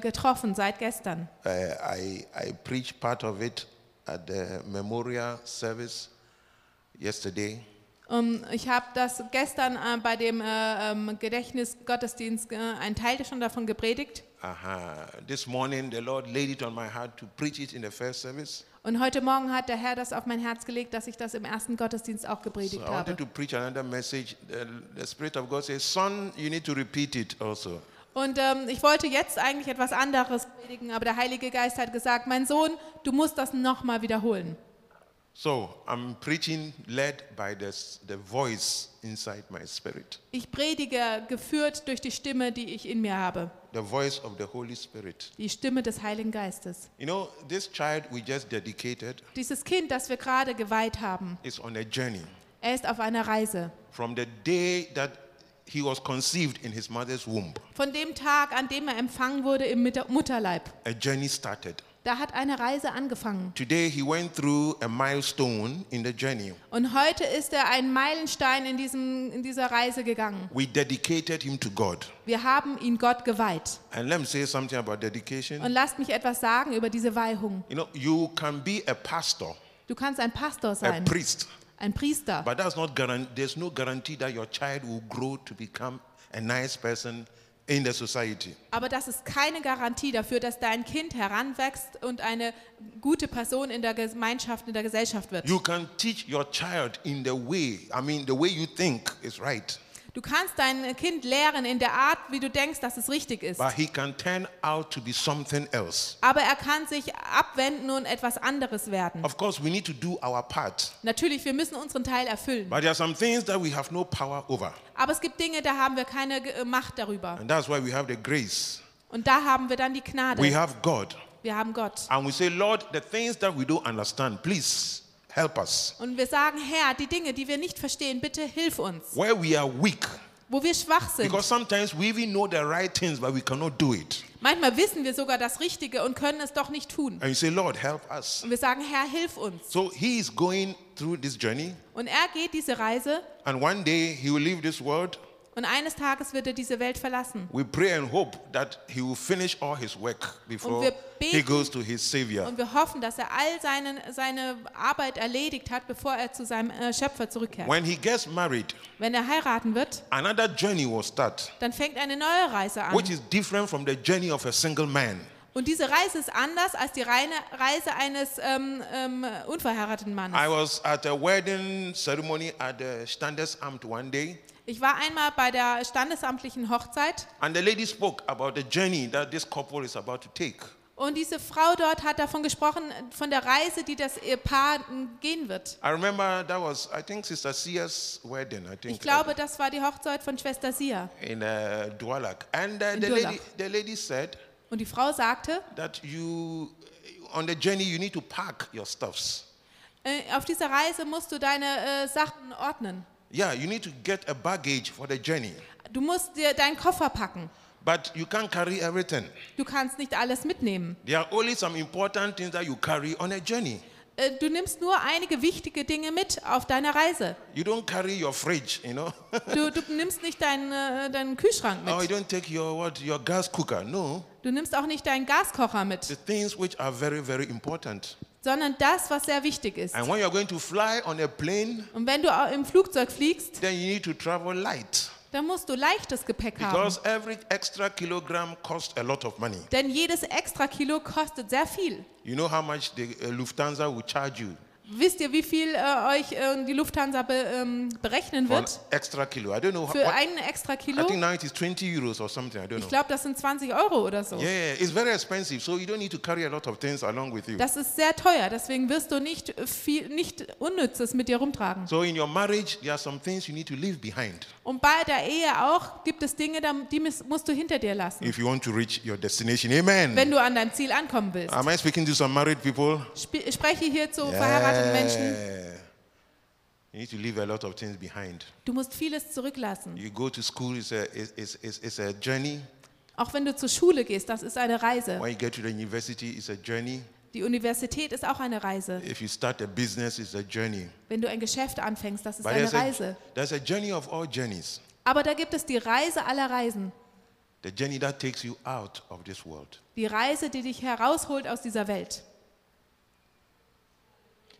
getroffen seit gestern. Uh, I, I preached part of it at the memorial service yesterday. Ähm, ich habe das gestern äh, bei dem äh, ähm, Gedächtnisgottesdienst äh, einen Teil schon davon gepredigt. Uh-huh. This morning, the Lord laid it on my heart to preach it in the first service. Und heute Morgen hat der Herr das auf mein Herz gelegt, dass ich das im ersten Gottesdienst auch So gepredigt I wanted habe. to preach another message. The, the Spirit of God says, Son, you need to repeat it also. Und ähm, ich wollte jetzt eigentlich etwas anderes predigen, aber der Heilige Geist hat gesagt, mein Sohn, du musst das nochmal wiederholen. So I'm preaching led by the, the voice inside my spirit, Ich predige geführt durch die Stimme, die ich in mir habe, the voice of the Holy Spirit. die Stimme des Heiligen Geistes. You know, this child we just dedicated Dieses Kind, das wir gerade geweiht haben, is on a journey er ist auf einer Reise. from the day that he was conceived in his mother's womb. Von dem Tag, an dem er empfangen wurde im Mutter- Mutterleib, A journey started. da hat eine Reise angefangen. Today he went through a milestone in the journey. Und heute ist er einen Meilenstein in, diesem, in dieser Reise gegangen. We dedicated him to God. Wir haben ihn Gott geweiht. And let me say something about dedication. Und lasst mich etwas sagen über diese Weihung. You know, you can be a pastor, Du kannst ein Pastor a sein, priest, ein Priester. but that's not there's no guarantee that your child will grow to become a nice person in the society. Aber das ist keine Garantie dafür, dass dein Kind heranwächst und eine gute Person in der Gemeinschaft, in der Gesellschaft wird. You can teach your child in the way, I mean, the way you think is right, Du kannst dein Kind lehren in der Art, wie du denkst, dass es richtig ist. but he can turn out to be something else. Aber er kann sich abwenden und etwas anderes werden. Of course, we need to do our part, Natürlich, wir müssen unseren Teil erfüllen. but there are some things that we have no power over, Aber es gibt Dinge, da haben wir keine Ge- Macht darüber. and that's why we have the grace. Und da haben wir dann die We Gnade. have God, Wir haben Gott. and we say, Lord, the things that we don't understand, please help us. Und wir sagen, Herr, die Dinge, die wir nicht verstehen, bitte hilf uns. Where we are weak, Wo wir schwach sind. because sometimes we even know the right things, but we cannot do it. Manchmal wissen wir sogar das Richtige und können es doch nicht tun. And you say, Lord, help us. Und wir sagen, Herr, hilf uns. So he is going through this journey, Und er geht diese Reise and one day he will leave this world. Und eines Tages wird er diese Welt verlassen. We pray and hope that he will finish all his work before wir he beten- goes to his Savior. Und wir hoffen, dass er all seinen, seine Arbeit erledigt hat, bevor er zu seinem äh, Schöpfer zurückkehrt. When he gets married, Wenn er heiraten wird, another journey will start, dann fängt eine neue Reise an. which is different from the journey of a single man. Und diese Reise ist anders als die reine Reise eines ähm, ähm, unverheirateten I Mannes. was at a wedding ceremony at the Standesamt one day, Ich war einmal bei der standesamtlichen Hochzeit and the lady spoke about the journey that this couple is about to take. und diese Frau dort hat davon gesprochen, von der Reise, die das Ehepaar gehen wird. I remember that was, I think, Sister Sia's wedding, I think. Ich glaube, das war die Hochzeit von Schwester Sia. in uh, Dualak. And uh, the, lady, the lady said Und die Frau sagte, that you, on the journey, you need to pack your stuffs. äh, auf dieser Reise musst du deine äh, Sachen ordnen. Yeah, you need to get a baggage for the journey. Du musst dir deinen Koffer packen. But you can't carry everything. Du kannst nicht alles mitnehmen. There are only some important things that you carry on a journey. Äh, Du nimmst nur einige wichtige Dinge mit auf deiner Reise. You don't carry your fridge, you know. Du, du nimmst nicht deinen, äh, deinen Kühlschrank or you mit. don't take your what your gas cooker. No, Du nimmst auch nicht deinen Gaskocher the mit, things which are very very important. Sondern das, was sehr wichtig ist. And when you're going to fly on a plane, Und wenn du im Flugzeug fliegst, then you need to travel light dann musst du leichtes Gepäck haben. because every extra kilogram costs a lot of money. Denn jedes extra Kilo kostet sehr viel. You know how much the uh, Lufthansa will charge you Wisst ihr, wie viel äh, euch äh, die Lufthansa be, ähm, berechnen for an wird? extra kilo? I don't know. Für what, einen extra I Kilo? think now it is 20 euros or something. I don't Ich glaube, das sind 20 Euro oder so. Yeah, it's very expensive, so you don't need to carry a lot of things along with you. Das ist sehr teuer, deswegen wirst du nicht viel, nicht Unnützes mit dir rumtragen. So in your marriage, there are some things you need to leave behind Und bei der Ehe auch gibt es Dinge, die musst du hinter dir lassen, if you want to reach your destination. Amen. wenn du an dein Ziel ankommen willst. Am I speaking to some married people? Sp spreche hier zu verheirateten Menschen. Yeah. You need to leave a lot of things behind. Du musst vieles zurücklassen. You go to school, it's a, it's, it's, it's a journey. Auch wenn du zur Schule gehst, das ist eine Reise. When you get to the university, it's a journey. Die Universität ist auch eine Reise. If you start a business, it's a journey. Wenn du ein Geschäft anfängst, das ist But eine there's a, Reise. there's a journey of all journeys. Aber da gibt es die Reise aller Reisen. the journey that takes you out of this world. Die Reise, die dich herausholt aus dieser Welt.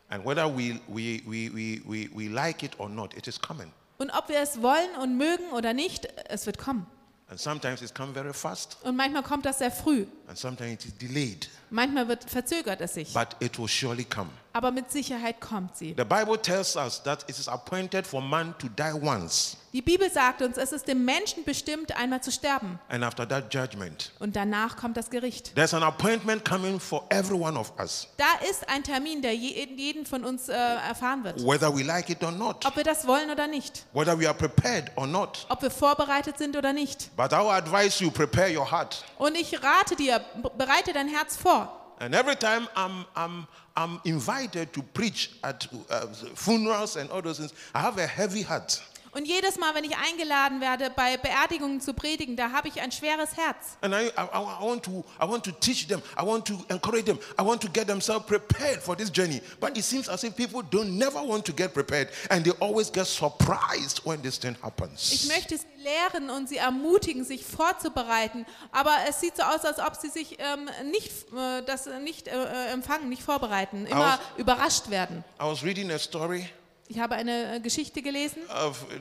And whether we, we, we, we, we, we like it or not, it is coming. Und ob wir es wollen und mögen oder nicht, es wird kommen. And sometimes it's come very fast, Und manchmal kommt das sehr früh. and sometimes it is delayed, Manchmal wird verzögert es sich. but it will surely come. Aber mit Sicherheit kommt sie. The Bible tells us that it is appointed for man to die once, Die Bibel sagt uns, es ist dem Menschen bestimmt, einmal zu sterben. and after that, judgment. Und danach kommt das Gericht. There's an appointment coming for every one of us, Da ist ein Termin, der je- jeden von uns äh, erfahren wird. whether we like it or not, Ob wir das wollen oder nicht. whether we are prepared or not. Ob wir vorbereitet sind oder nicht. But I will advise you prepare your heart. Und ich rate dir, bereite dein Herz vor. And every time I'm, I'm, I'm invited to preach at uh, funerals and all those things, I have a heavy heart. Und jedes Mal, wenn ich eingeladen werde, bei Beerdigungen zu predigen, da habe ich ein schweres Herz. And I, I, I, want to, I want to teach them, I want to encourage them, I want to get themselves prepared for this journey. But it seems as if people don't never want to get prepared and they always get surprised when this thing Ich möchte sie lehren und sie ermutigen, sich vorzubereiten. Aber es sieht so aus, als ob sie sich ähm, nicht, äh, das nicht äh, empfangen, nicht vorbereiten, immer Aus- überrascht werden. I was reading a story Ich habe eine äh, Geschichte gelesen, of uh,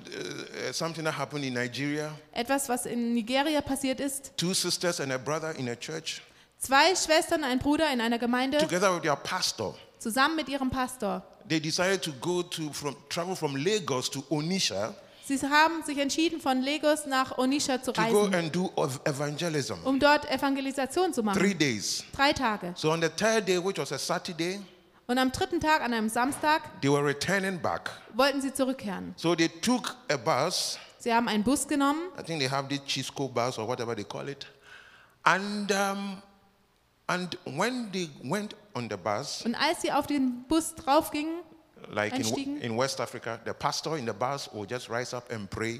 uh, something that happened in Nigeria. etwas, was in Nigeria passiert ist. Two sisters and a brother in a church, Zwei Schwestern, ein Bruder in einer Gemeinde, together with their pastor. zusammen mit ihrem Pastor. They decided to go to from travel from Lagos to Onisha Sie haben sich entschieden, von Lagos nach Onisha zu to go reisen, um dort Evangelisation zu Three machen. days. Drei Tage. So on the third day, which was a Saturday, Und am dritten Tag, an einem Samstag, they were returning back. wollten sie zurückkehren. So they took a bus. Sie haben einen Bus genommen I think they have the Chisco bus or whatever they call it. And um, and when they went on the bus, und als sie auf den Bus draufgingen, like in, in West Africa, the pastor in the bus will just rise up and pray.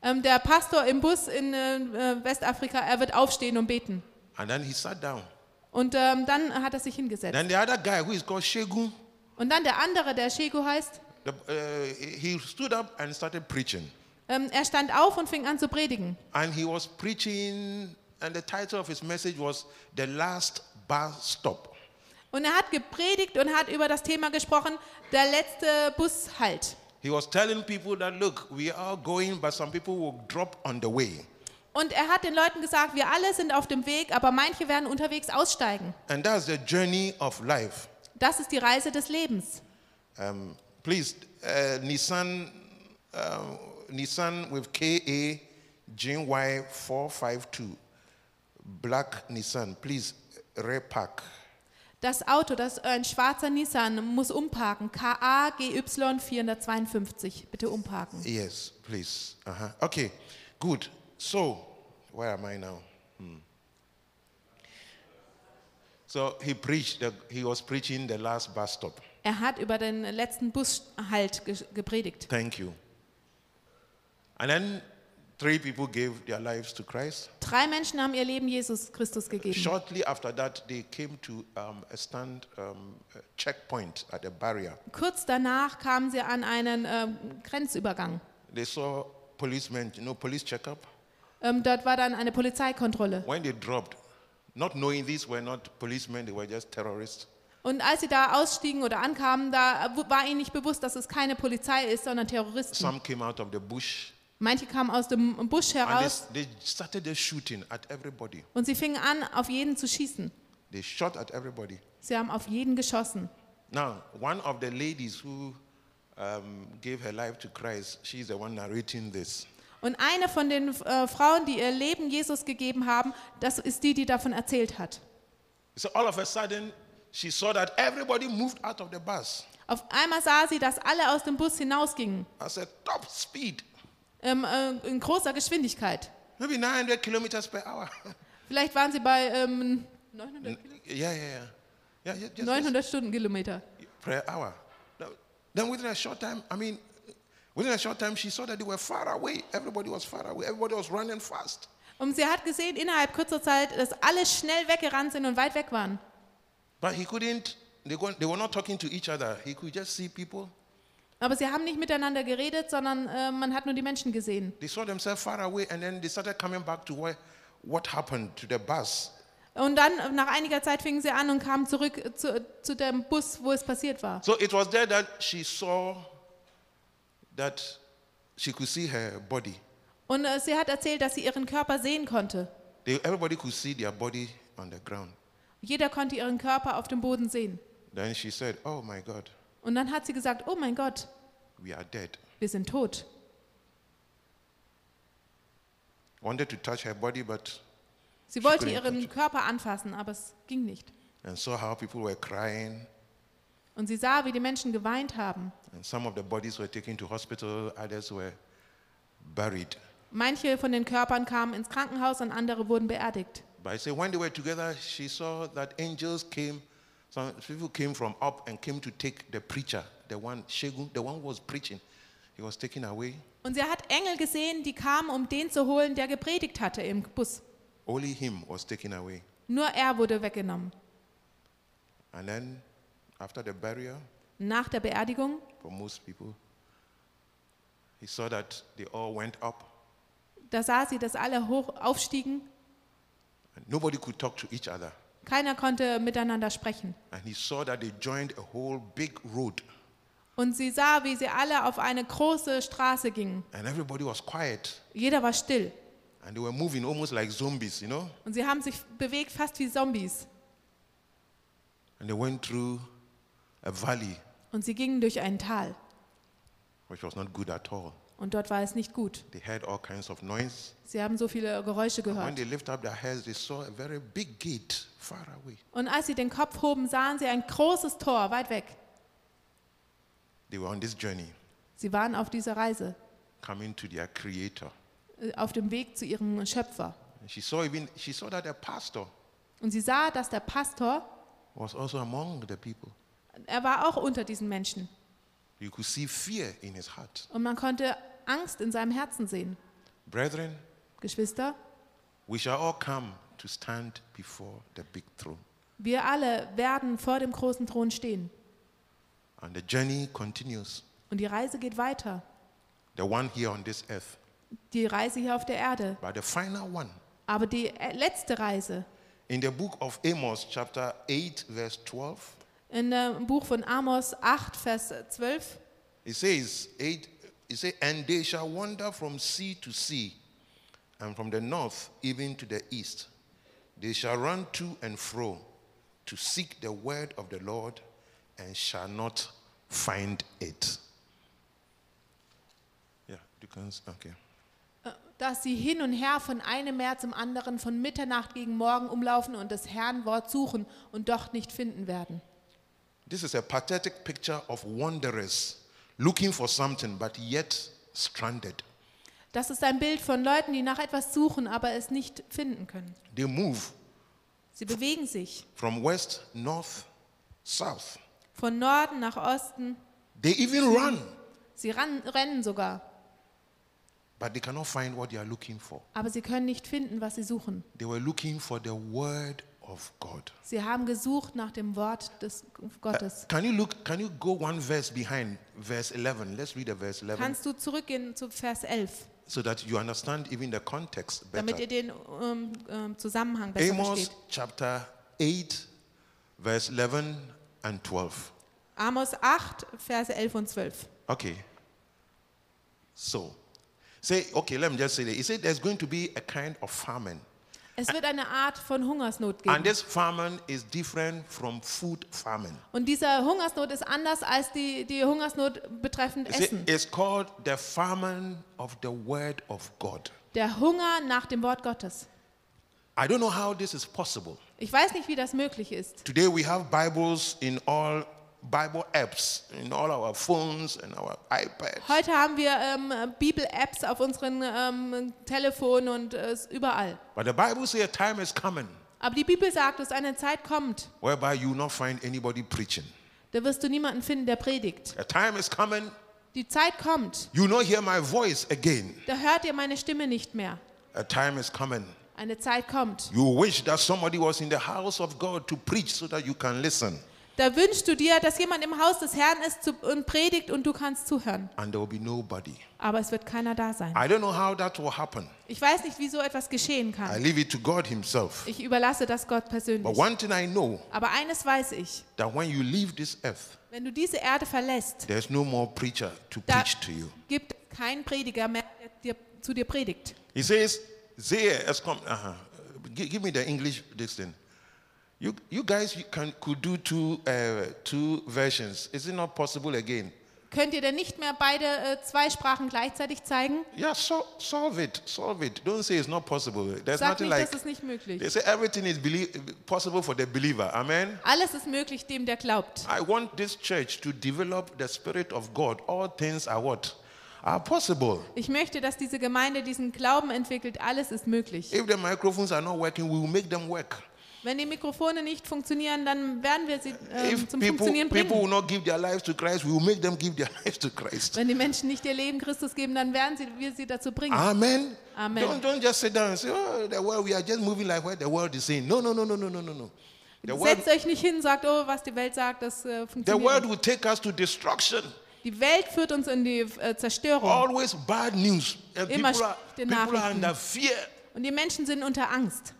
ähm, der Pastor im Bus in äh, äh, Westafrika, er wird aufstehen und beten. And then he sat down. Und ähm, dann hat er sich hingesetzt. Then the other guy, who is called Shegun, Und dann der andere, der Shego heißt, the, uh, he stood up and started preaching. ähm, er stand auf und fing an zu predigen. And he was preaching, and the title of his message was The Last Bus Stop. Und er hat gepredigt und hat über das Thema gesprochen, der letzte Bushalt. He was telling people that, look, we are going, but some people will drop on the way. Und er hat den Leuten gesagt, wir alle sind auf dem Weg, aber manche werden unterwegs aussteigen. And that's the journey of life. Das ist die Reise des Lebens. Um, please, uh, Nissan, uh, Nissan with KA GY 452, black Nissan, please repack. Das Auto, das ein schwarzer Nissan, muss umparken. KAGY 452. Bitte umparken. Yes, please. Uh-huh. Okay, good. So, where am I now? Hmm. So he preached. He was preaching the last bus stop. Er hat über den letzten Bushalt ge gepredigt. Thank you. And then three people gave their lives to Christ. Drei Menschen haben ihr Leben Jesus Christus gegeben. Shortly after that, they came to um, a stand um, a checkpoint at the barrier. Kurz danach kamen sie an einen ähm, Grenzübergang. They saw policemen, you know, police checkup. Ähm, dort war dann eine Polizeikontrolle. When they dropped, not knowing these were not policemen, they were just terrorists. Und als sie da ausstiegen oder ankamen, da war ihnen nicht bewusst, dass es keine Polizei ist, sondern Terroristen. Some came out of the bush Manche kamen aus dem Busch and heraus they, they started just shooting at everybody. und sie fingen an, auf jeden zu schießen. They shot at everybody. Sie haben auf jeden geschossen. Now, one of the ladies who um, gave her life to Christ, she's the one narrating this. Und eine von den äh, Frauen, die ihr Leben Jesus gegeben haben, das ist die, die davon erzählt hat. So all of a sudden, she saw that everybody moved out of the bus Auf einmal sah sie, dass alle aus dem Bus hinausgingen, at a top speed, ähm, äh, in großer Geschwindigkeit. maybe 900 kilometers per hour. Vielleicht waren sie bei ähm, 900, yeah, yeah, yeah. Yeah, yeah, just, 900 Stundenkilometer. per hour. Then within a short time, I mean, within a short time, she saw that they were far away. Everybody was far away. Everybody was running fast. Und sie hat gesehen innerhalb kurzer Zeit, dass alle schnell weggerannt sind und weit weg waren. But he couldn't, they, they were not talking to each other. He could just see people Aber sie haben nicht miteinander geredet, sondern äh, man hat nur die Menschen gesehen. They saw themselves far away and then they started coming back to where, what happened to the bus. Und dann, nach einiger Zeit, fingen sie an und kamen zurück zu, zu dem Bus, wo es passiert war. So it was there that she saw that she could see her body. Und äh, sie hat erzählt, dass sie ihren Körper sehen konnte. They, everybody could see their body on the ground. Jeder konnte ihren Körper auf dem Boden sehen. Then she said, Oh my God, Und dann hat sie gesagt, oh mein Gott, we are dead. wir sind tot. Wanted to touch her body, but Sie wollte couldn't ihren touch Körper anfassen, aber es ging nicht. and saw how people were crying. Und sie sah, wie die Menschen geweint haben. And some of the bodies were taken to hospital, others were buried. Manche von den Körpern kamen ins Krankenhaus und andere wurden beerdigt. But I say when they were together, she saw that angels came. Some people came from up and came to take the preacher, the one Shegun, the one who was preaching. He was taken away. Und sie hat Engel gesehen, die kamen, um den zu holen, der gepredigt hatte im Bus. Only him was taken away. Nur er wurde weggenommen. And then after the burial, Nach der Beerdigung, for most people, he saw that they all went up da sah sie, dass alle hoch aufstiegen. and nobody could talk to each other. Keiner konnte miteinander sprechen. And he saw that they joined a whole big road Und sie sah, wie sie alle auf eine große Straße gingen. and everybody was quiet Jeder war still. and they were moving almost like zombies, you know? Und sie haben sich bewegt fast wie Zombies. And they went through a valley Und sie gingen durch ein Tal. which was not good at all. Und dort war es nicht gut. They heard all kinds of noise. Sie haben so viele Geräusche When gehört. they lifted up their heads, they saw a very big gate far away. Und als sie den Kopf hoben, sahen sie ein großes Tor weit weg. They were on this journey, Sie waren auf dieser Reise, coming to their creator. äh, auf dem Weg zu ihrem Schöpfer. And she saw even she saw that the pastor Und sie sah, dass der Pastor, was also among the people. Er war auch unter diesen Menschen. You could see fear in his heart. Und man konnte Angst in seinem Herzen sehen. Brethren, Geschwister, we shall all come to stand before the big throne. wir alle werden vor dem großen Thron stehen. And the journey continues. Und die Reise geht weiter. The one here on this earth. Die Reise hier auf der Erde. But the final one. Aber die letzte Reise In the book of Amos, chapter 8, verse 12, in dem Buch von Amos 8, Vers 12, it says, 8, it says, And they shall wander from sea to sea, and from the north even to the east. They shall run to and fro to seek the word of the Lord, and shall not find it. Yeah, you can, okay. äh, dass sie hin und her von einem Meer zum anderen, von Mitternacht gegen Morgen umlaufen und des Herrn Wort suchen und doch nicht finden werden. This is a pathetic picture of wanderers looking for something, but yet stranded. Das ist ein Bild von Leuten, die nach etwas suchen, aber es nicht finden können. They move Sie bewegen sich from west, north, south. von Norden nach Osten. They even run, Sie ran, rennen sogar, but they cannot find what they are looking for. aber sie können nicht finden, was sie suchen. They were looking for the word of God. Sie haben gesucht nach dem Wort des Gottes. Can you look? Can you go one verse behind verse 11? Let's read the verse 11 Kannst du zurückgehen zu Vers 11, so that you understand even the context damit better. ihr den ähm, ähm, Zusammenhang besser Amos versteht? chapter 8, verse 11 and 12. Amos 8, Verse 11 und 12. Okay. So, say, okay, let me just say that. He said there's going to be a kind of famine. Es wird eine Art von Hungersnot And geben. this famine is different from food famine. Und diese Hungersnot ist anders als die, die Hungersnot betreffend see, Essen. it's called the famine of the word of God. Der Hunger nach dem Wort Gottes. I don't know how this is possible. Ich weiß nicht, wie das möglich ist. Today we have Bibles in all Bible apps, in all our phones and our iPads. Heute haben wir ähm, Bibel-Apps auf unseren ähm, Telefonen und äh, überall. But the Bible says a time is coming Aber die Bibel sagt, dass eine Zeit kommt, whereby you will not find anybody preaching. da wirst du niemanden finden, der predigt. A time is coming, Die Zeit kommt, you not hear my voice again. da hört ihr meine Stimme nicht mehr. A time is coming. Eine Zeit kommt. You wish that somebody was in the house of God to preach so that you can listen. Da wünschst du dir, dass jemand im Haus des Herrn ist und predigt und du kannst zuhören. and there will be nobody. Aber es wird keiner da sein. I don't know how that will happen. Ich weiß nicht, wie so etwas geschehen I kann. leave it to God Himself. Ich überlasse das Gott But persönlich. one thing I know Aber eines weiß ich, that when you leave this earth, wenn du diese Erde verlässt, there's no more preacher to da preach to you. gibt es keinen Prediger mehr, der dir, zu dir predigt. He says, Say, es kommt, give, give me the English this thing. You, you guys you can, could do two, uh, two versions. Is it not possible again? Könnt ihr denn nicht mehr beide äh, zwei Sprachen gleichzeitig zeigen? Yeah, so, solve it, solve it. Don't say it's not possible. There's Sagt nothing nicht, like, das ist nicht möglich. they say everything is possible for the believer. Amen. Alles ist möglich dem, der glaubt. I want this church to develop the Spirit of God. All things are what? Are possible. Ich möchte, dass diese Gemeinde diesen Glauben entwickelt. Alles ist möglich. If the microphones are not working, we will make them work. Wenn die Mikrofone nicht funktionieren, dann werden wir sie If zum people, Funktionieren people will bringen. not give their lives to Christ, we will make them give their lives to Christ. Wenn die Menschen nicht ihr Leben Christus geben, dann werden sie, wir sie dazu bringen. Amen. Amen. Don't, don't just sit down and say, oh, the world, we are just moving like what the world is saying. No, no, no, no, no, no, no, no. The world, Setzt euch nicht hin und sagt, oh, was die Welt sagt, das äh, the funktioniert. world nicht. will take us to destruction. Die Welt führt uns in die äh, Zerstörung. Always bad news. And Immer people are, schlechte people are Nachrichten. under fear. Und die Menschen sind unter Angst.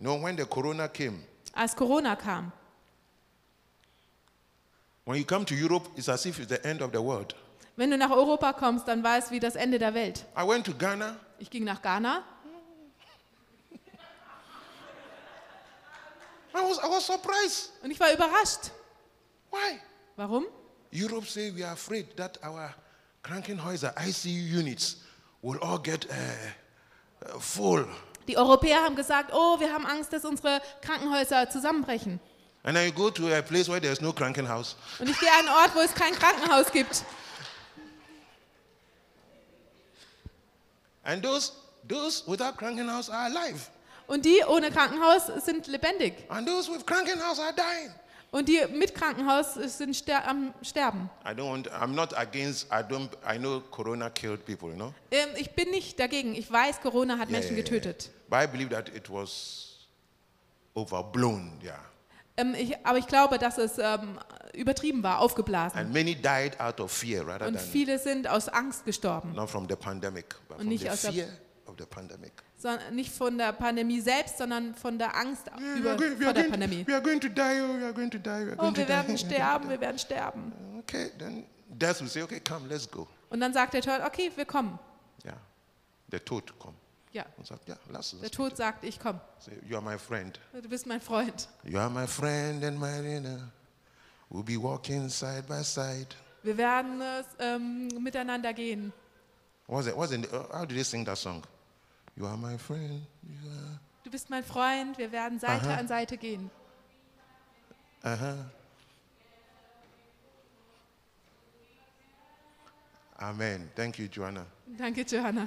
You know, when the corona came, Als Corona kam, when you come to Europe, it's as if it's the end of the world. wenn du nach Europa kommst, dann war es wie das Ende der Welt. I went to Ghana. Ich ging nach Ghana I was, I was surprised. und ich war überrascht. Why? Warum? Europe say we are afraid that our Krankenhäuser, ICU units, will all get uh, uh, full. Die Europäer haben gesagt, oh, wir haben Angst, dass unsere Krankenhäuser zusammenbrechen. And you go to a place where there's no Krankenhaus. Und ich gehe an einen Ort, wo es kein Krankenhaus gibt. And those, those without Krankenhaus are alive. Und die ohne Krankenhaus sind lebendig. And those with Krankenhaus are dying. Und die mit Krankenhaus sind ster am Sterben. I don't want, I'm not against, I don't, I know Corona killed people, you know? Ähm, ich bin nicht dagegen. Ich weiß, Corona hat Menschen Yeah, yeah, yeah. getötet. But I believe that it was overblown, yeah. Ähm, ich, aber ich glaube, dass es ähm, übertrieben war, aufgeblasen. And many died out of fear rather Und than viele sind aus Angst gestorben. not from the pandemic, but Und from nicht the aus der- fear of the pandemic. Sondern nicht von der Pandemie selbst, sondern von der Angst Yeah, über, vor der Pandemie. we are going to die, oh, we are going to die, we are going Oh, wir die. werden sterben, wir werden sterben. Okay, then death will say, okay, come, let's go. Und dann sagt der Tod, okay, wir kommen. Yeah. The Tod come. Ja, Und sagt, ja, lass uns. der Tod sagt, ich komme. Say, you are my friend. Du bist mein Freund. You are my friend and my dinner. We'll be walking side by side. Wir werden ähm, miteinander gehen. What's it? What's it? uh, How did they sing that song? You are my friend. You are. Du bist mein Freund, wir werden Seite Aha. an Seite gehen. Uh-huh. Amen. Thank you, Joanna. Danke, Johanna.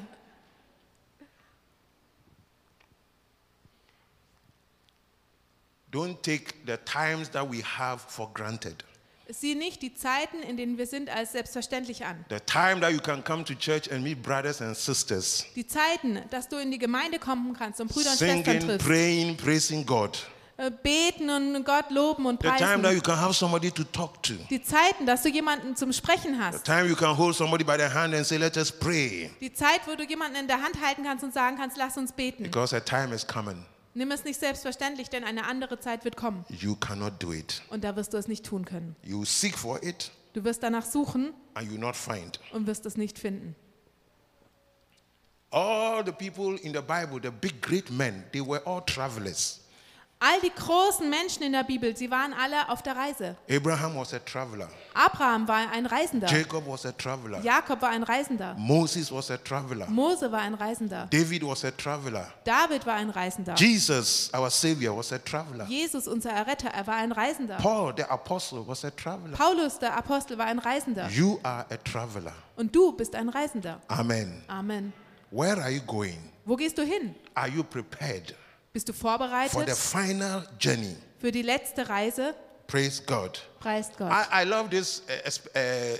Don't take the times that we have for granted. Sieh nicht die Zeiten, in denen wir sind, als selbstverständlich an. The time that you can come to church and meet brothers and sisters, Die Zeiten, dass du in die Gemeinde kommen kannst und Brüder und Schwestern singing, triffst. praying, praising God. Äh, Beten und Gott loben und The time that you preisen. can have somebody to talk to. Die Zeiten, dass du jemanden zum Sprechen The hast. time you can hold somebody by the hand and say, Let us pray. Die Zeit, wo du jemanden in der Hand halten kannst und sagen kannst, lass uns beten. Because a time is coming. Nimm es nicht selbstverständlich, denn eine andere Zeit wird kommen. You cannot do it. Und da wirst du es nicht tun können. You seek for it Du wirst danach suchen and you not find. und wirst es nicht finden. All the people in the Bible, the big great men, they were all travelers. All die großen Menschen in der Bibel, sie waren alle auf der Reise. Abraham was a traveler. Abraham war ein Reisender. Jacob was a traveler. Jakob war ein Reisender. Moses was a traveler. Mose war ein Reisender. David was a traveler. David war ein Reisender. Jesus, our Savior, was a traveler. Jesus, unser Erretter, er war ein Reisender. Paul, the apostle, was a traveler. Paulus, der Apostel, war ein Reisender. You are a traveler. Und du bist ein Reisender. Amen. Amen. Where are you going? Wo gehst du hin? Are you prepared Bist du for the vorbereitet final journey? für die letzte Reise? Praise God. Preist Gott. I, I love this uh, ex-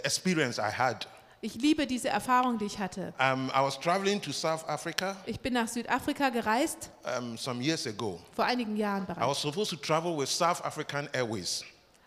experience I had. Ich liebe diese Erfahrung, die ich hatte. Um, I was traveling to South Africa Ich bin nach Südafrika gereist, um, some years ago. vor einigen Jahren I bereits. was supposed to travel with South African Airways.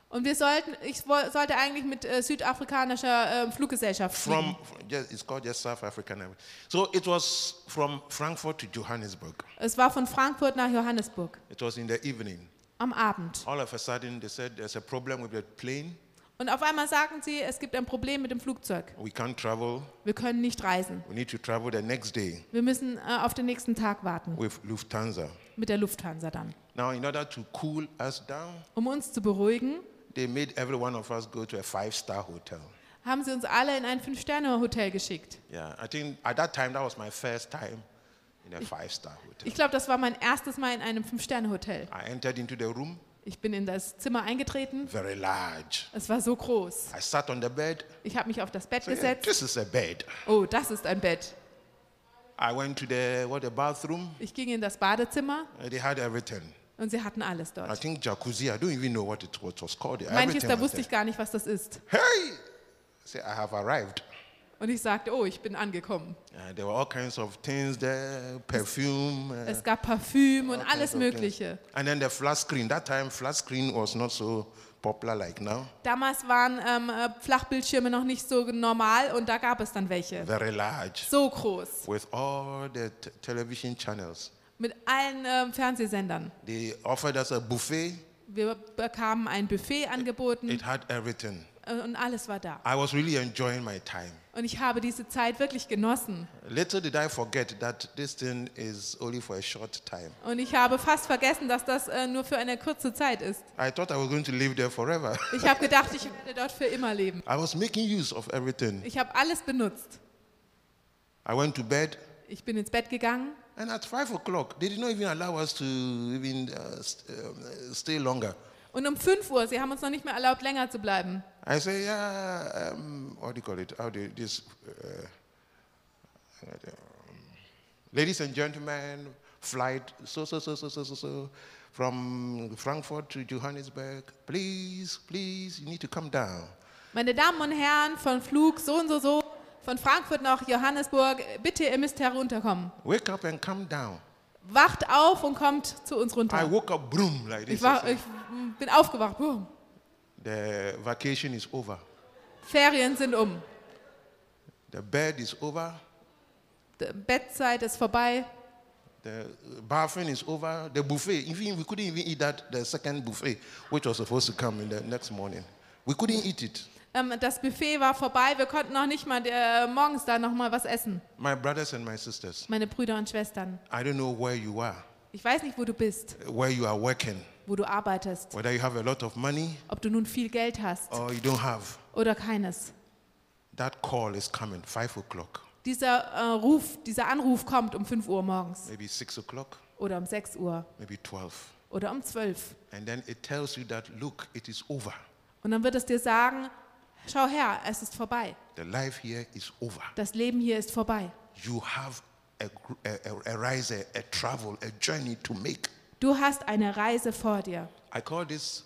Und wir sollten, ich sollte eigentlich mit äh, südafrikanischer äh, Fluggesellschaft fliegen. From it's called just South African Airways. So it was from Frankfurt to Johannesburg. Es war von Frankfurt nach Johannesburg It was in the evening. am Abend. All of a sudden, they said there's a problem with the plane. Und auf einmal sagen sie, es gibt ein Problem mit dem Flugzeug. We can't travel. Wir können nicht reisen. We need to travel the next day Wir müssen äh, auf den nächsten Tag warten. with Lufthansa. Mit der Lufthansa dann. Now, in order to cool us down, Um uns zu beruhigen, they made every one of us go to a five-star hotel. haben sie uns alle in ein Fünf-Sterne-Hotel geschickt. Yeah, I think at that time that was my first time in a five-star hotel. Ich glaube, das war mein erstes Mal in einem Fünf-Sterne-Hotel. I entered into the room, Ich bin in das Zimmer eingetreten. very large. Es war so groß. I sat on the bed. Ich habe mich auf das Bett So, yeah, gesetzt. this is a bed. Oh, das ist ein Bett. I went to the what the bathroom. Ich ging in das Badezimmer uh, They had everything. Und sie hatten alles I dort. think jacuzzi. I don't even know what it what was called. Manches, da wusste ich gar nicht, was das ist. Hey, I said I have arrived. Und ich sagte, oh, ich bin angekommen. Uh, there were all kinds of things there, perfume. uh, Es gab Parfüm und alles. Mögliche. And then the flat screen. That time, flat screen was not so popular like now. Damals waren ähm, äh, Flachbildschirme noch nicht so normal und da gab es dann welche. Very large, So groß. with all the television channels. Mit allen ähm, Fernsehsendern. They offered us a buffet. Wir bekamen ein Buffet angeboten It had everything. äh, und alles war da. I was really enjoying my time. Und ich habe diese Zeit wirklich genossen. Little did I forget that this thing is only for a short time. Und ich habe fast vergessen, dass das äh, nur für eine kurze Zeit ist. I thought I was going to live there forever. Ich habe gedacht, ich werde dort für immer leben. I was making use of everything. Ich habe alles benutzt. I went to bed, Ich bin ins Bett gegangen and at five o'clock, they did not even allow us to even uh, st- um, stay longer. und um 5 Uhr, sie haben uns noch nicht mehr erlaubt, länger zu bleiben. I say, yeah, um, what do you call it? How do you, this? Uh, um, ladies and gentlemen, flight so so so so so so so from Frankfurt to Johannesburg. Please, please, you need to come down. Meine Damen und Herren, von Flug so und so so, von Frankfurt nach Johannesburg, bitte, ihr müsst herunterkommen. Wake up and come down. Wacht auf und kommt zu uns I runter. woke up, boom, like this. Ich, war, I ich bin aufgewacht. Boom. the vacation is over. Ferien sind um. The bed is over. Die Bettzeit ist vorbei. The bathroom is over. The buffet, even we couldn't even eat that the second buffet, which was supposed to come in the next morning. We couldn't eat it. Ähm, das Buffet war vorbei. Wir konnten noch nicht mal äh, morgens da noch mal was essen. My brothers and my sisters, Meine Brüder und Schwestern. I don't know where you are, Ich weiß nicht, wo du bist, where you are working, wo du arbeitest, whether you have a lot of money ob du nun viel Geld hast or you don't have. oder keines. That call is coming, five o'clock, Dieser äh, Ruf, dieser Anruf kommt um 5 Uhr morgens maybe six o'clock, oder um 6 Uhr maybe 12. oder um 12. And then it tells you that, look, it is over. Und dann wird es dir sagen, schau her, es ist vorbei. The life here is over. Das Leben hier ist vorbei. You have a, a, a, a, a travel, a journey to make. Du hast eine Reise vor dir. I call this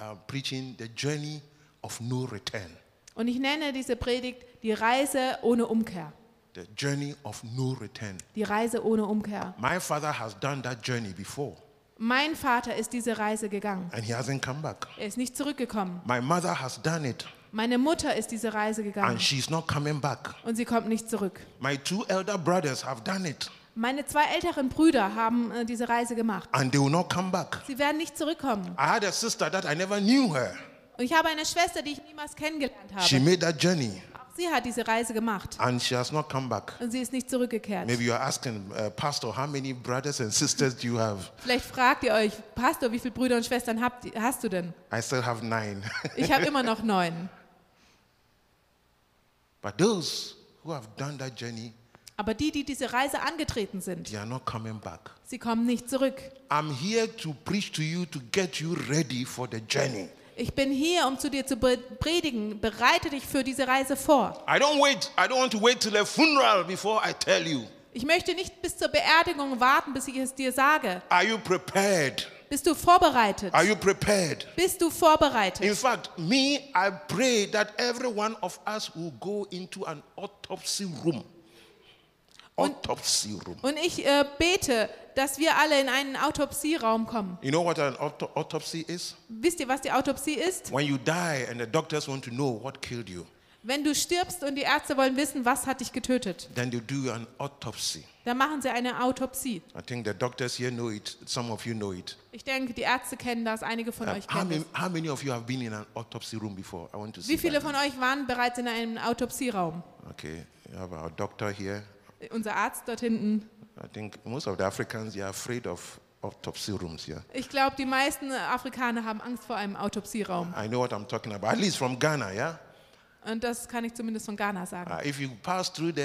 uh, preaching the journey of no return. Und ich nenne diese Predigt die Reise ohne Umkehr. The journey of no return. Die Reise ohne Umkehr. My father has done that journey before, Mein Vater ist diese Reise gegangen. and he hasn't come back. Er ist nicht zurückgekommen. My mother has done it, Meine Mutter ist diese Reise gegangen and she's not coming back. und sie kommt nicht zurück. My two elder brothers have done it, Meine zwei älteren Brüder haben äh, diese Reise gemacht. and they will not come back. Sie werden nicht zurückkommen. I had a sister that I never knew her. Und ich habe eine Schwester, die ich niemals kennengelernt She habe. made that journey, Auch sie hat diese Reise gemacht and she has not come back. und sie ist nicht zurückgekehrt. Maybe you're asking, uh, Pastor, how many brothers and sisters do you have? Vielleicht fragt ihr euch, Pastor, wie viele Brüder und Schwestern habt, hast du denn? I still have nine. Ich habe immer noch neun. But those who have done that journey, Aber die, die diese Reise angetreten sind, they are not coming back. sie kommen nicht zurück. I'm here to preach to you to get you ready for the journey. Ich bin hier, um zu dir zu predigen. Bereite dich für diese Reise vor. I don't wait. I don't want to wait till a funeral before I tell you. Ich möchte nicht bis zur Beerdigung warten, bis ich es dir sage. Are you prepared? Bist du vorbereitet? Are you prepared? Bist du In vorbereitet? fact, me, I pray that every one of us will go into an autopsy room autopsy room. Und ich äh, bete, dass wir alle in einen Autopsieraum kommen. You know what an auto- autopsy is? Wisst ihr, was die Autopsie ist? When you die and the doctors want to know what killed you, Wenn du stirbst und die Ärzte wollen wissen, was hat dich getötet, then they do an autopsy. dann machen sie eine Autopsie. I think the doctors here know it. Some of you know it. Ich denke, die Ärzte kennen das, einige von Um, euch how, kennen many, das. how many of you have been in an autopsy room before? I want to see. Wie viele that. von euch waren bereits in einem Autopsieraum? Okay, you have our doctor here. Unser Arzt dort hinten. I think most of the Africans they are afraid of autopsy rooms here. Ich glaube, die meisten Afrikaner haben Angst vor einem Autopsieraum. I know what I'm talking about. At least from Ghana, yeah. Und das kann ich zumindest von Ghana sagen. Uh, if you pass through the,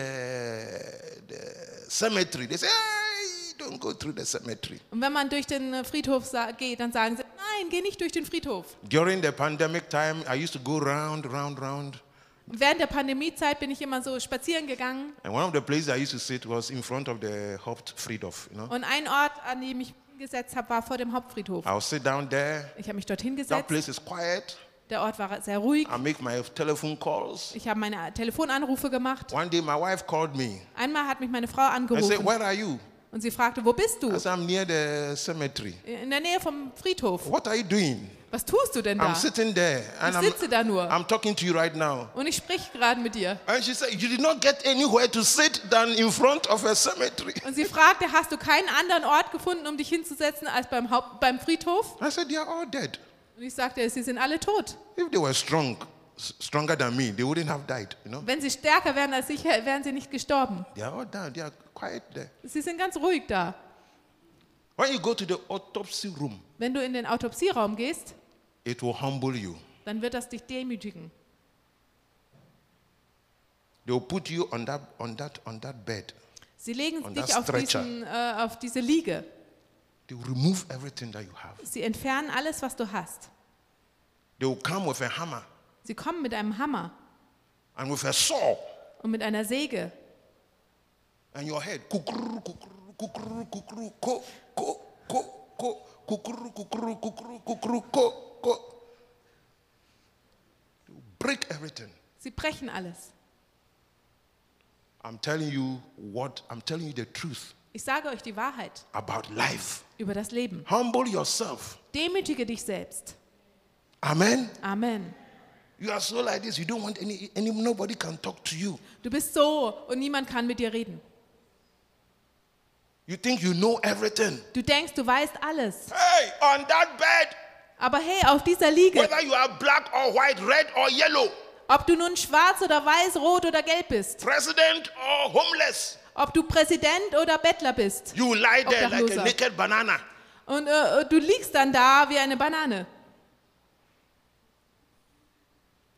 the cemetery, they say, hey, don't go through the cemetery. Und wenn man durch den äh, Friedhof geht, dann sagen sie, nein, geh nicht durch den Friedhof. During the pandemic time, I used to go round, round, round. Und während der Pandemiezeit bin ich immer so spazieren gegangen. And one of the places I used to sit was in front of the Hauptfriedhof, you know. Und ein Ort, an dem ich mich hingesetzt habe, war vor dem Hauptfriedhof. I'll sit down there. Ich habe mich dort That hingesetzt. place is quiet. Der Ort war sehr ruhig. I make my telephone calls. Ich habe meine Telefonanrufe gemacht. One day my wife called me Einmal hat mich meine Frau and said, angerufen Where are you? und sie fragte, wo bist du? I said, I'm near the cemetery. In der Nähe vom Friedhof. What are you doing? Was tust du denn da? I'm sitting there and Ich I'm, sitze da nur I'm talking to you right now. und ich spreche gerade mit dir. And she said, You did not get anywhere to sit than in front of a cemetery. Und sie fragte, hast du keinen anderen Ort gefunden, um dich hinzusetzen als beim, Haupt beim Friedhof? I said, They are all dead. Ich sagte, sie sind alle tot. If they were strong, stronger than me, they wouldn't have died. You know? Wenn sie stärker wären als ich, wären sie nicht gestorben. They are all down. They are quiet there. Sie sind ganz ruhig da. When you go to the autopsy room, Wenn du in den Autopsieraum gehst, it will humble you. dann wird das dich demütigen. They will put you on that, on that, on that bed. Sie legen Und dich das auf, Stretcher. diesen, äh, auf diese Liege. They will remove everything that you have. Sie entfernen alles, was du hast. They will come with a hammer Sie kommen mit einem Hammer and with a saw und mit einer Säge and your head. Kukuru, kukuru, kukuru, kukuru, ko, ko, ko, ko, kukuru, kukuru, kukuru, kukuru, ko, ko. They will break everything. Sie brechen alles. I'm telling you what, I'm telling you the truth Ich sage euch die Wahrheit about life. über das Leben. Humble yourself. Demütige dich selbst. Amen. Amen. You are so like this, you don't want any, any nobody can talk to you. Du bist so und niemand kann mit dir reden. You think you know everything. Du denkst, du weißt alles. Hey, on that bed, Aber hey, auf dieser Liege, whether you are black or white, red or yellow, ob du nun schwarz oder weiß, rot oder gelb bist, president or homeless, ob du Präsident oder Bettler bist you lie there like a naked banana. und äh, du liegst dann da wie eine Banane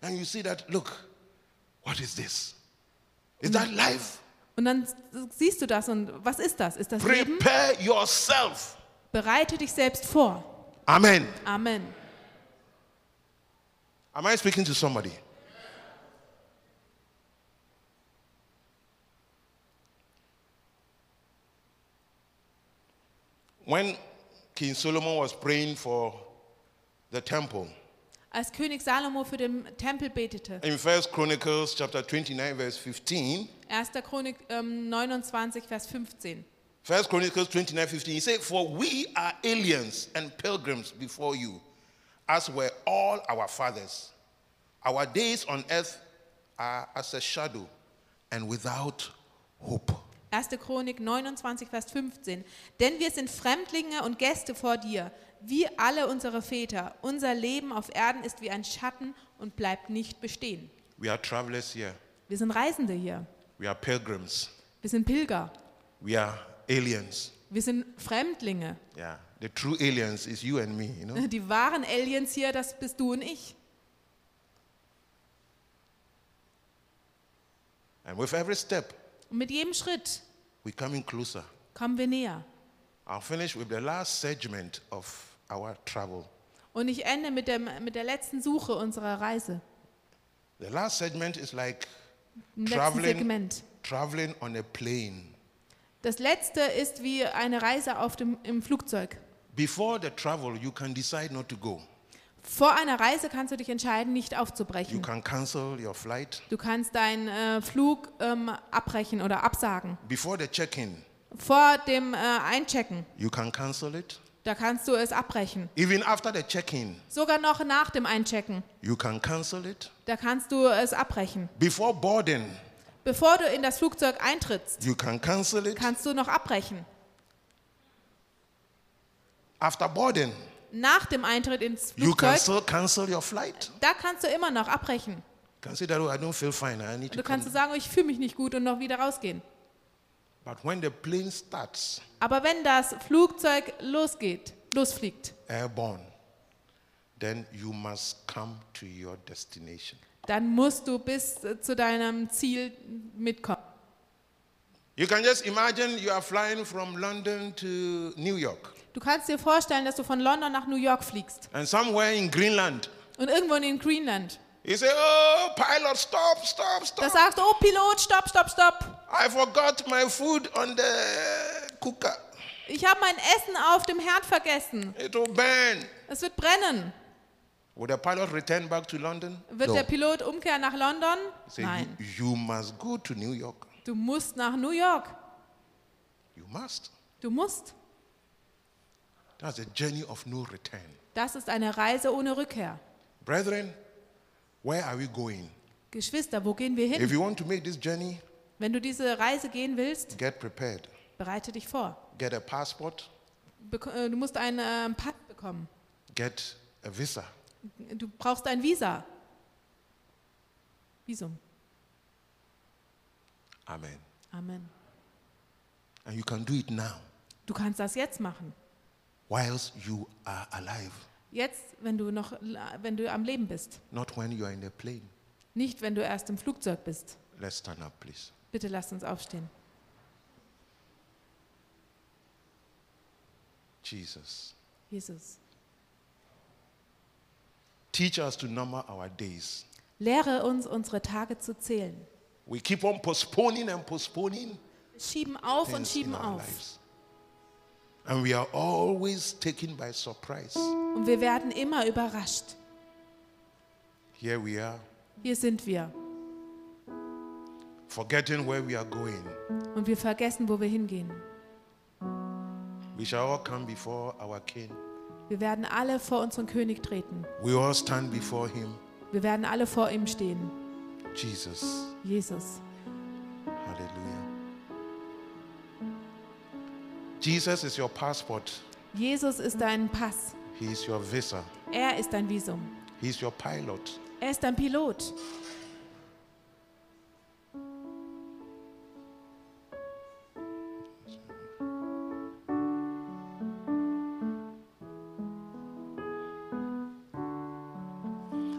And you see that, look, what is this? Is that life? und dann siehst du das und was ist das? Ist das Leben? Prepare yourself. Bereite dich selbst vor. Amen. Amen. Am I speaking to somebody? When King Solomon was praying for the temple, Als König Salomo für den Tempel betete, in First Chronicles chapter 29, verse 15, 1. Chronik ähm, 29, Vers 15. First Chronicles 29, 15, he said, For we are aliens and pilgrims before you, as were all our fathers. Our days on earth are as a shadow and without hope. 1. Chronik 29, Vers 15. Denn wir sind Fremdlinge und Gäste vor dir, wie alle unsere Väter. Unser Leben auf Erden ist wie ein Schatten und bleibt nicht bestehen. We are travelers here. Wir sind Reisende hier. We are pilgrims. Wir sind Pilger. We are aliens. Wir sind Fremdlinge. Yeah. The true aliens is you and me, you know. Die wahren Aliens hier, das bist du und ich. And with every step, Und mit jedem Schritt we're coming closer. kommen wir näher. I'll finish with the last segment of our travel. Und ich ende mit, dem, mit der letzten Suche unserer Reise. The last segment is like Im letzten Traveling. Segment. traveling on a plane. Das letzte ist wie eine Reise auf dem, im Flugzeug. Before the travel, you can decide not to go. Vor einer Reise kannst du dich entscheiden, nicht You aufzubrechen. can cancel your flight. Du kannst deinen äh, Flug ähm, abbrechen oder absagen. Before the check-in, Vor dem äh, Einchecken, you can cancel it. da kannst du es abbrechen. Even after the check-in, Sogar noch nach dem Einchecken, you can cancel it. da kannst du es abbrechen. Before boarding, Bevor du in das Flugzeug eintrittst, you can cancel it. kannst du noch abbrechen. After boarding, Nach dem Eintritt ins you can Flugzeug, still cancel your flight. da kannst du immer noch abbrechen. You can say that, oh, I don't feel fine. I need to Du come. kannst sagen, ich fühle mich nicht gut und noch wieder rausgehen. But when the plane starts Aber wenn das Flugzeug losgeht, losfliegt, airborne, then you must come to your destination. dann musst du bis äh, zu deinem Ziel mitkommen. You can just imagine you are flying from London to New York. Du kannst dir vorstellen, dass du von London nach New York fliegst And somewhere in Greenland, und irgendwo in Greenland. you say, Oh, pilot, stop, stop, Da stop. sagst du, oh Pilot, stopp, stopp, stopp. I forgot my food on the cooker. Ich habe mein Essen auf dem Herd vergessen. It will burn. Es wird brennen. Will the pilot return back to London? Wird no. der Pilot umkehren nach London? Say, Nein. You, you must go to New York. Du musst nach New York. You must. Du musst. That's a journey of no return. Das ist eine Reise ohne Rückkehr. Brethren, where are we going? Geschwister, wo gehen wir hin? If you want to make this journey, Wenn du diese Reise gehen willst, get prepared. bereite dich vor. Get a passport, Bek äh, du musst einen ähm, Pass bekommen. get a visa. Du brauchst ein Visa. Visum. Amen. Amen. And you can do it now, Du kannst das jetzt machen. whilst you are alive, Jetzt, wenn du noch, wenn du am Leben bist. not when you are in a plane. Nicht, wenn du erst im Flugzeug bist. Let's stand up, please. Bitte lasst uns aufstehen. Jesus. Jesus. Teach us to number our days. Lehre uns, unsere Tage zu zählen. We keep on postponing and postponing Schieben auf und schieben auf. lives. And we are always taken by surprise. Und wir werden immer überrascht. Here we are, Hier sind wir. forgetting where we are going. Und wir vergessen, wo wir hingehen. We shall all come before our King. Wir werden alle vor unseren König treten. We all stand before him. Wir werden alle vor ihm stehen. Jesus. Jesus. Hallelujah. Jesus is your passport. Jesus ist dein Pass. He is your visa. Er ist dein Visum. He is your pilot. Er ist dein Pilot.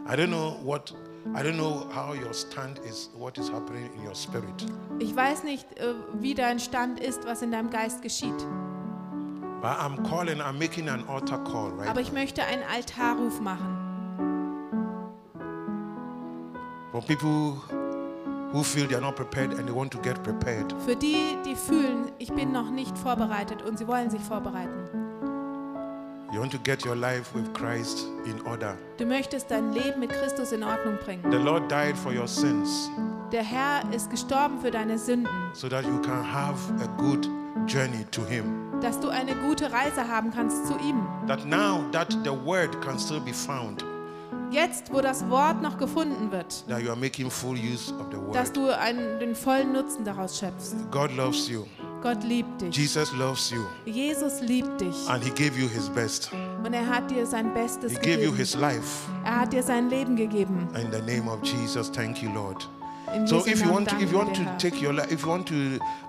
I don't know what I don't know how your stand is, what is happening in your spirit. Ich weiß nicht, äh, wie dein Stand ist, was in deinem Geist geschieht. But I'm calling, I'm making an altar call, right? Aber ich möchte einen Altarruf machen. For people who feel they are not prepared and they want to get prepared. Für die, die fühlen, ich bin noch nicht vorbereitet und sie wollen sich vorbereiten. You want to get your life with Christ in order. Du möchtest dein Leben mit Christus in Ordnung bringen. The Lord died for your sins Der Herr ist gestorben für deine Sünden, so that you can have a good journey to Him. dass du eine gute Reise haben kannst zu ihm. That now that the word can still be found, Jetzt, wo das Wort noch gefunden wird, dass du einen, den vollen Nutzen daraus schöpfst. God loves you. Gott liebt dich. Jesus loves you. Jesus liebt dich And He gave you His best. und er hat dir sein He Bestes gave you. His life. Er hat dir sein Leben gegeben. In the name of Jesus, thank you, Lord. In So if you want to, if you want to take your life, if you want to,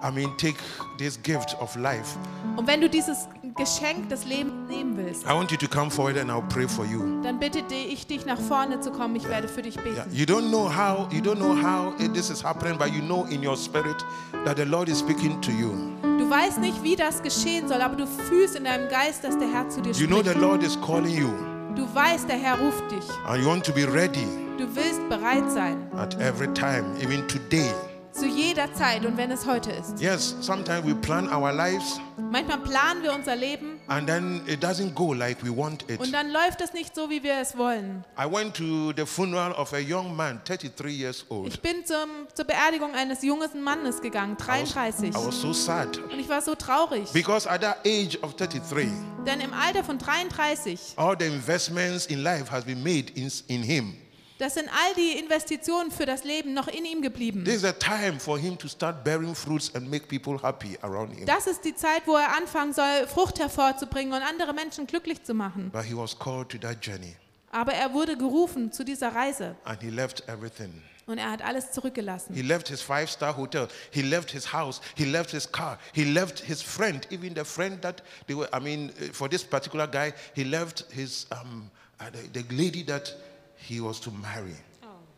I mean, take this gift of life, Und wenn du dieses Geschenk des Lebens nehmen willst, I want you to come forward and I'll pray for you. dann bitte ich dich nach vorne zu kommen. Ich werde für dich Yeah. beten. You don't know how you don't know how this is happening, but you know in your spirit that the Lord is speaking to you. Du weißt nicht, wie das geschehen soll, aber du fühlst in deinem Geist, dass der Herr zu dir You know the spricht. Lord is calling you, Du weißt, der Herr ruft dich. and you want to be ready Du willst bereit sein. at every time, even today. Zu jeder Zeit und wenn es heute ist. Yes, sometimes we plan our lives, Manchmal planen wir unser Leben, and then it doesn't go like we want it. Und dann läuft es nicht so, wie wir es wollen. I went to the funeral of a young man, 33 years old. Ich bin zum, zur Beerdigung eines jungen Mannes gegangen, I was, 33. I was so sad Und ich war so traurig, because at that age of 33, denn im Alter von 33, all the investments in life has been made in, in him. Das sind all die Investitionen für das Leben noch in ihm geblieben. This is a time for him to start bearing fruits and make people happy around him. Das ist die Zeit, wo er anfangen soll, Frucht hervorzubringen und andere Menschen glücklich zu machen. But he was called to that journey Aber er wurde gerufen zu dieser Reise and he left everything. und er hat alles zurückgelassen. He left his five star hotel. He left his house. He left his car. He left his friend, even the friend that they were, I mean, uh, for this particular guy, he left his, um, uh, the, the lady that he was to marry.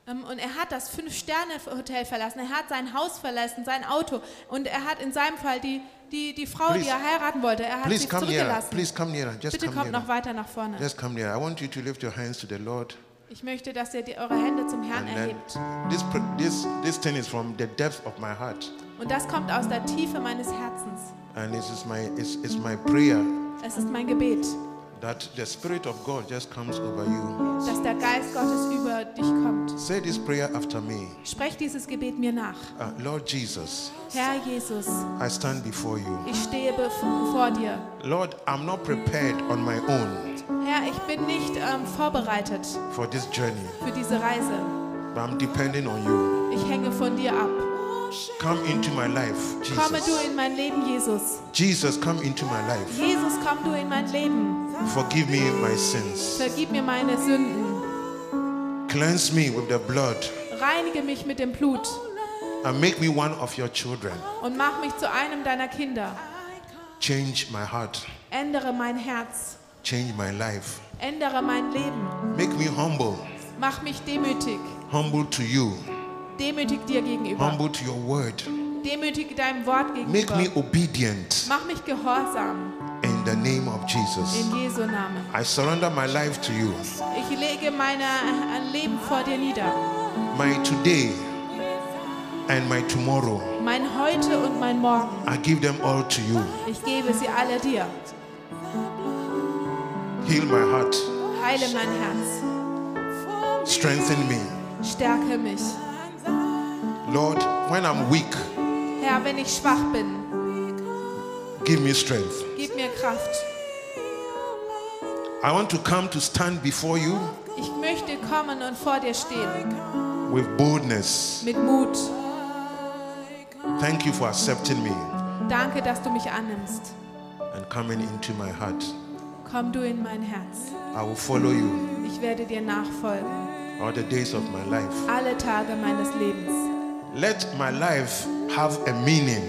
Ähm, Und er hat das Fünf-Sterne-Hotel verlassen, er hat sein Haus verlassen, sein Auto und er hat in seinem Fall die, die, die Frau, die Please. er heiraten wollte, er hat sie zurückgelassen. Bitte come kommt noch weiter nach vorne. Just come nearer. I want you to lift your hands to the Lord. Ich möchte, dass ihr die, eure Hände zum Herrn And erhebt. this, this, this thing is from the depth of my heart. Und das kommt aus der Tiefe meines Herzens. And this is my, it's, it's my prayer Es ist mein Gebet, that the Spirit of God just comes over you. dass der Geist Gottes über dich kommt. Say this prayer after me. Sprech dieses Gebet mir nach. Uh, Lord Jesus, Herr Jesus, I stand before you. ich stehe vor dir. Lord, I'm not prepared on my own Herr, ich bin nicht ähm, vorbereitet for this journey, für diese Reise. but I'm depending on you. Ich hänge von dir ab. Come into my life, Komme du Jesus. in mein Leben, Jesus. Jesus, come into my life. Jesus, komm du in mein Leben. Forgive me my sins. Vergib mir meine Sünden. Cleanse me with the blood Reinige mich mit dem Blut and make me one of your children. und mach mich zu einem deiner Kinder. Change my heart. Ändere mein Herz. Change my life. Ändere mein Leben. Make me humble. Mach mich demütig. Humble to you. Demütig dir gegenüber. Humble to your word. Demütig deinem Wort Make gegenüber. me obedient Mach mich gehorsam. In the name of Jesus. In Jesu Namen. I surrender my life to you. Ich lege mein eh, Leben vor dir nieder. My today and my tomorrow, Mein Heute und mein Morgen. I give them all to you. Ich gebe sie alle dir. Heal my heart. Heile mein Herz. Strengthen me. Stärke mich. Lord, when I'm weak, Herr, wenn ich schwach bin, give me strength. gib mir Kraft. I want to come to stand before you Ich möchte kommen und vor dir stehen. with boldness. Mit Mut. Thank you for accepting me Danke, dass du mich annimmst. and coming into my heart. Komm du in mein Herz. I will follow you Ich werde dir nachfolgen. all the days of my life. Alle Tage meines Lebens. Let my life have a meaning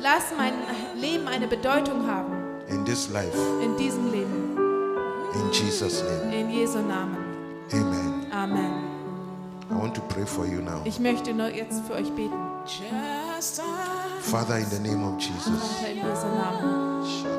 Lass mein Leben eine Bedeutung haben. in this life. In diesem Leben. In Jesus' name. In Jesu Namen. Amen. Amen. I want to pray for you now. Ich möchte nur jetzt für euch beten. Father, in the name of Jesus. Vater, in Jesu Namen.